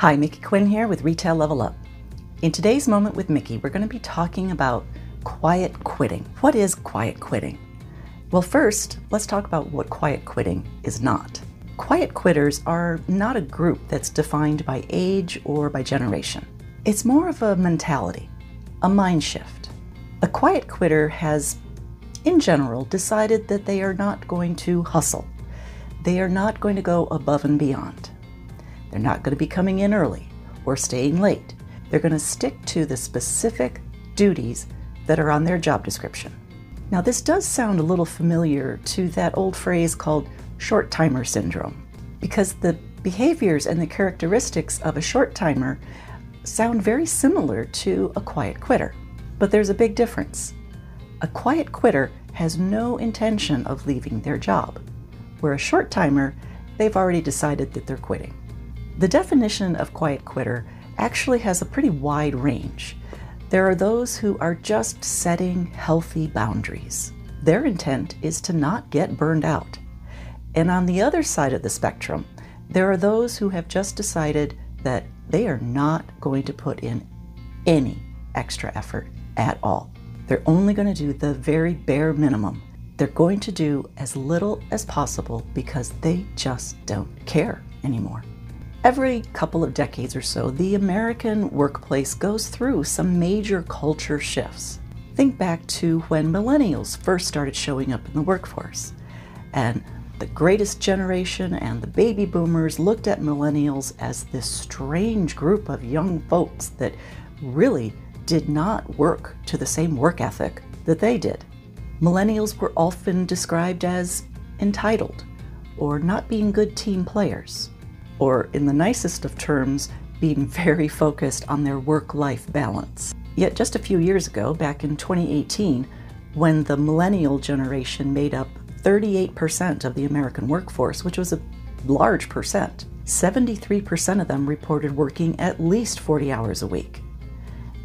Hi, Mickey Quinn here with Retail Level Up. In today's moment with Mickey, we're going to be talking about quiet quitting. What is quiet quitting? Well, first, let's talk about what quiet quitting is not. Quiet quitters are not a group that's defined by age or by generation. It's more of a mentality, a mind shift. A quiet quitter has, in general, decided that they are not going to hustle. They are not going to go above and beyond. They're not going to be coming in early or staying late. They're going to stick to the specific duties that are on their job description. Now, this does sound a little familiar to that old phrase called short timer syndrome, because the behaviors and the characteristics of a short timer sound very similar to a quiet quitter. But there's a big difference. A quiet quitter has no intention of leaving their job, where a short timer, they've already decided that they're quitting. The definition of quiet quitter actually has a pretty wide range. There are those who are just setting healthy boundaries. Their intent is to not get burned out. And on the other side of the spectrum, there are those who have just decided that they are not going to put in any extra effort at all. They're only going to do the very bare minimum. They're going to do as little as possible because they just don't care anymore. Every couple of decades or so, the American workplace goes through some major culture shifts. Think back to when millennials first started showing up in the workforce. And the greatest generation and the baby boomers looked at millennials as this strange group of young folks that really did not work to the same work ethic that they did. Millennials were often described as entitled or not being good team players or in the nicest of terms, being very focused on their work life balance. Yet, just a few years ago, back in 2018, when the millennial generation made up 38% of the American workforce, which was a large percent, 73% of them reported working at least 40 hours a week,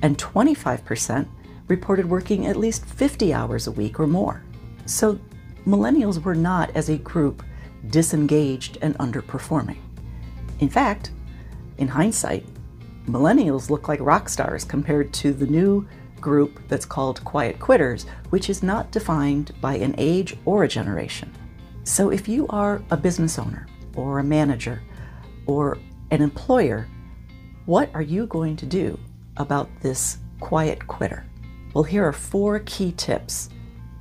and 25% reported working at least 50 hours a week or more. So, millennials were not, as a group, disengaged and underperforming. In fact, in hindsight, millennials look like rock stars compared to the new group that's called quiet quitters, which is not defined by an age or a generation. So if you are a business owner or a manager or an employer, what are you going to do about this quiet quitter? Well, here are four key tips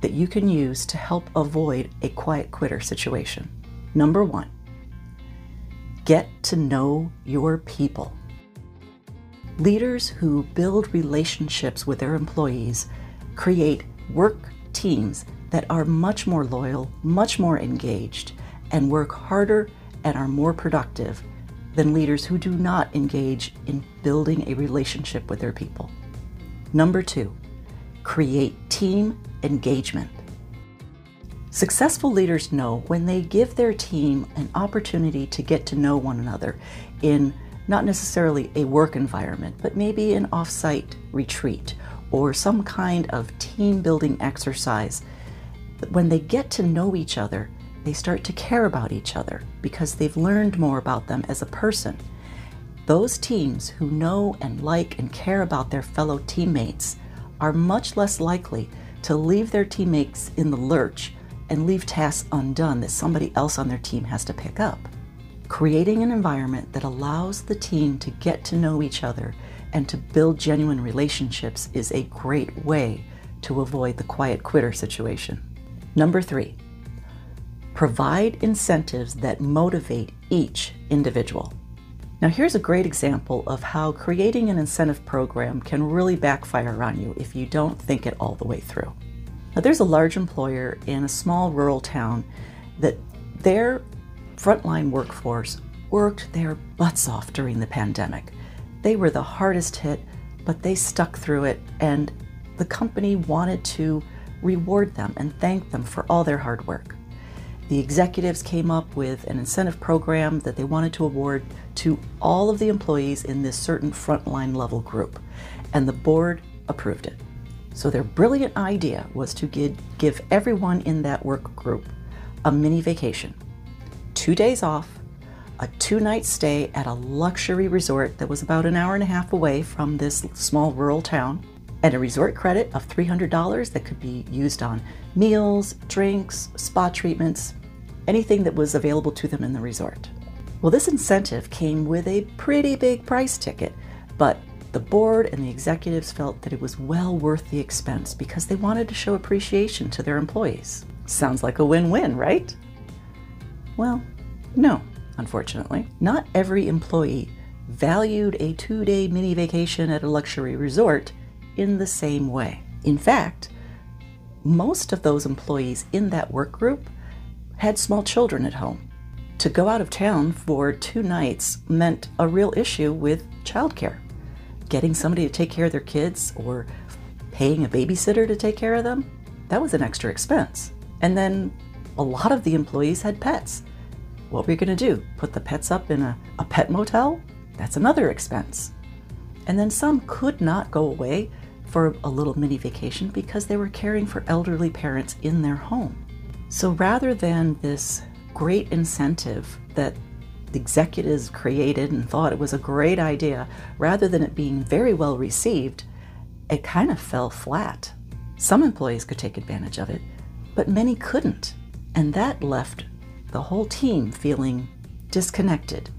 that you can use to help avoid a quiet quitter situation. Number one, Get to know your people. Leaders who build relationships with their employees create work teams that are much more loyal, much more engaged, and work harder and are more productive than leaders who do not engage in building a relationship with their people. Number two, create team engagement. Successful leaders know when they give their team an opportunity to get to know one another in not necessarily a work environment, but maybe an offsite retreat or some kind of team building exercise. When they get to know each other, they start to care about each other because they've learned more about them as a person. Those teams who know and like and care about their fellow teammates are much less likely to leave their teammates in the lurch and leave tasks undone that somebody else on their team has to pick up. Creating an environment that allows the team to get to know each other and to build genuine relationships is a great way to avoid the quiet quitter situation. Number three, provide incentives that motivate each individual. Now, here's a great example of how creating an incentive program can really backfire on you if you don't think it all the way through. Now, there's a large employer in a small rural town that their frontline workforce worked their butts off during the pandemic. They were the hardest hit, but they stuck through it, and the company wanted to reward them and thank them for all their hard work. The executives came up with an incentive program that they wanted to award to all of the employees in this certain frontline level group, and the board approved it. So their brilliant idea was to give, everyone in that work group a mini vacation. Two days off, a two night stay at a luxury resort that was about an hour and a half away from this small rural town, and a resort credit of $300 that could be used on meals, drinks, spa treatments, anything that was available to them in the resort. Well, this incentive came with a pretty big price ticket, but the board and the executives felt that it was well worth the expense because they wanted to show appreciation to their employees. Sounds like a win win, right? Well, no, unfortunately. Not every employee valued a two day mini vacation at a luxury resort in the same way. In fact, most of those employees in that work group had small children at home. To go out of town for two nights meant a real issue with childcare getting somebody to take care of their kids or paying a babysitter to take care of them, that was an extra expense. And then a lot of the employees had pets. What were you going to do? Put the pets up in a, a pet motel? That's another expense. And then some could not go away for a little mini vacation because they were caring for elderly parents in their home. So rather than this great incentive that the executives created and thought it was a great idea, rather than it being very well received, it kind of fell flat. Some employees could take advantage of it, but many couldn't. And that left the whole team feeling disconnected,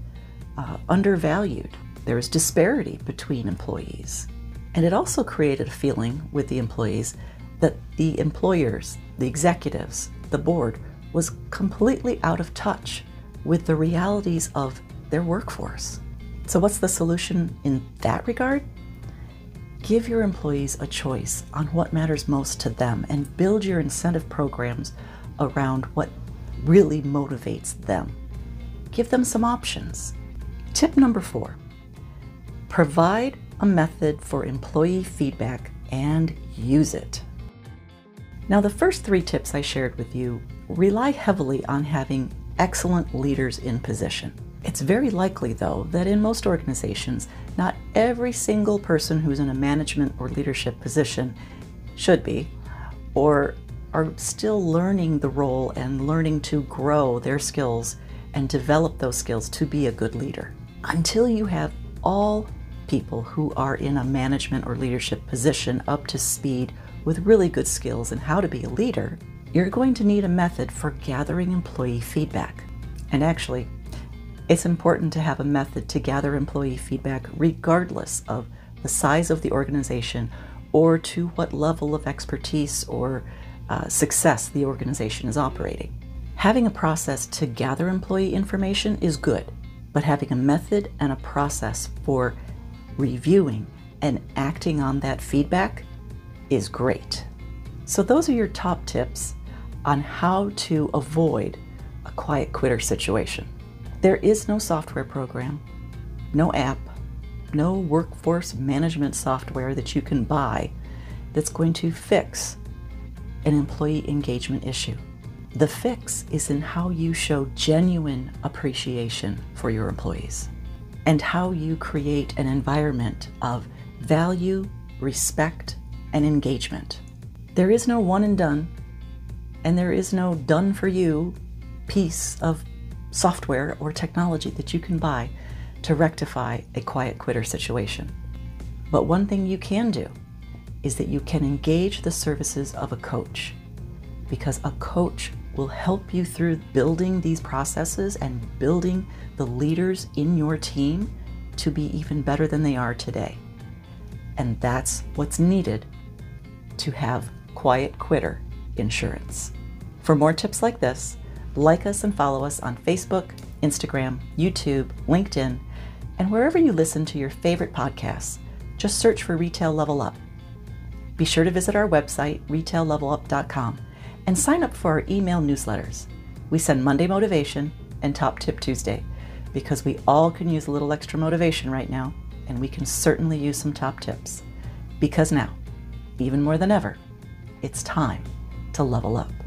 uh, undervalued. There was disparity between employees. And it also created a feeling with the employees that the employers, the executives, the board was completely out of touch with the realities of their workforce. So, what's the solution in that regard? Give your employees a choice on what matters most to them and build your incentive programs around what really motivates them. Give them some options. Tip number four provide a method for employee feedback and use it. Now, the first three tips I shared with you rely heavily on having excellent leaders in position. It's very likely, though, that in most organizations, not every single person who's in a management or leadership position should be, or are still learning the role and learning to grow their skills and develop those skills to be a good leader. Until you have all people who are in a management or leadership position up to speed with really good skills and how to be a leader, you're going to need a method for gathering employee feedback. And actually, it's important to have a method to gather employee feedback regardless of the size of the organization or to what level of expertise or uh, success the organization is operating. Having a process to gather employee information is good, but having a method and a process for reviewing and acting on that feedback is great. So, those are your top tips on how to avoid a quiet quitter situation. There is no software program, no app, no workforce management software that you can buy that's going to fix an employee engagement issue. The fix is in how you show genuine appreciation for your employees and how you create an environment of value, respect, and engagement. There is no one and done and there is no done for you piece of software or technology that you can buy to rectify a quiet quitter situation. But one thing you can do is that you can engage the services of a coach because a coach will help you through building these processes and building the leaders in your team to be even better than they are today. And that's what's needed to have quiet quitter insurance. For more tips like this, like us and follow us on Facebook, Instagram, YouTube, LinkedIn, and wherever you listen to your favorite podcasts. Just search for Retail Level Up. Be sure to visit our website, retaillevelup.com, and sign up for our email newsletters. We send Monday Motivation and Top Tip Tuesday because we all can use a little extra motivation right now, and we can certainly use some top tips. Because now, even more than ever, it's time to level up.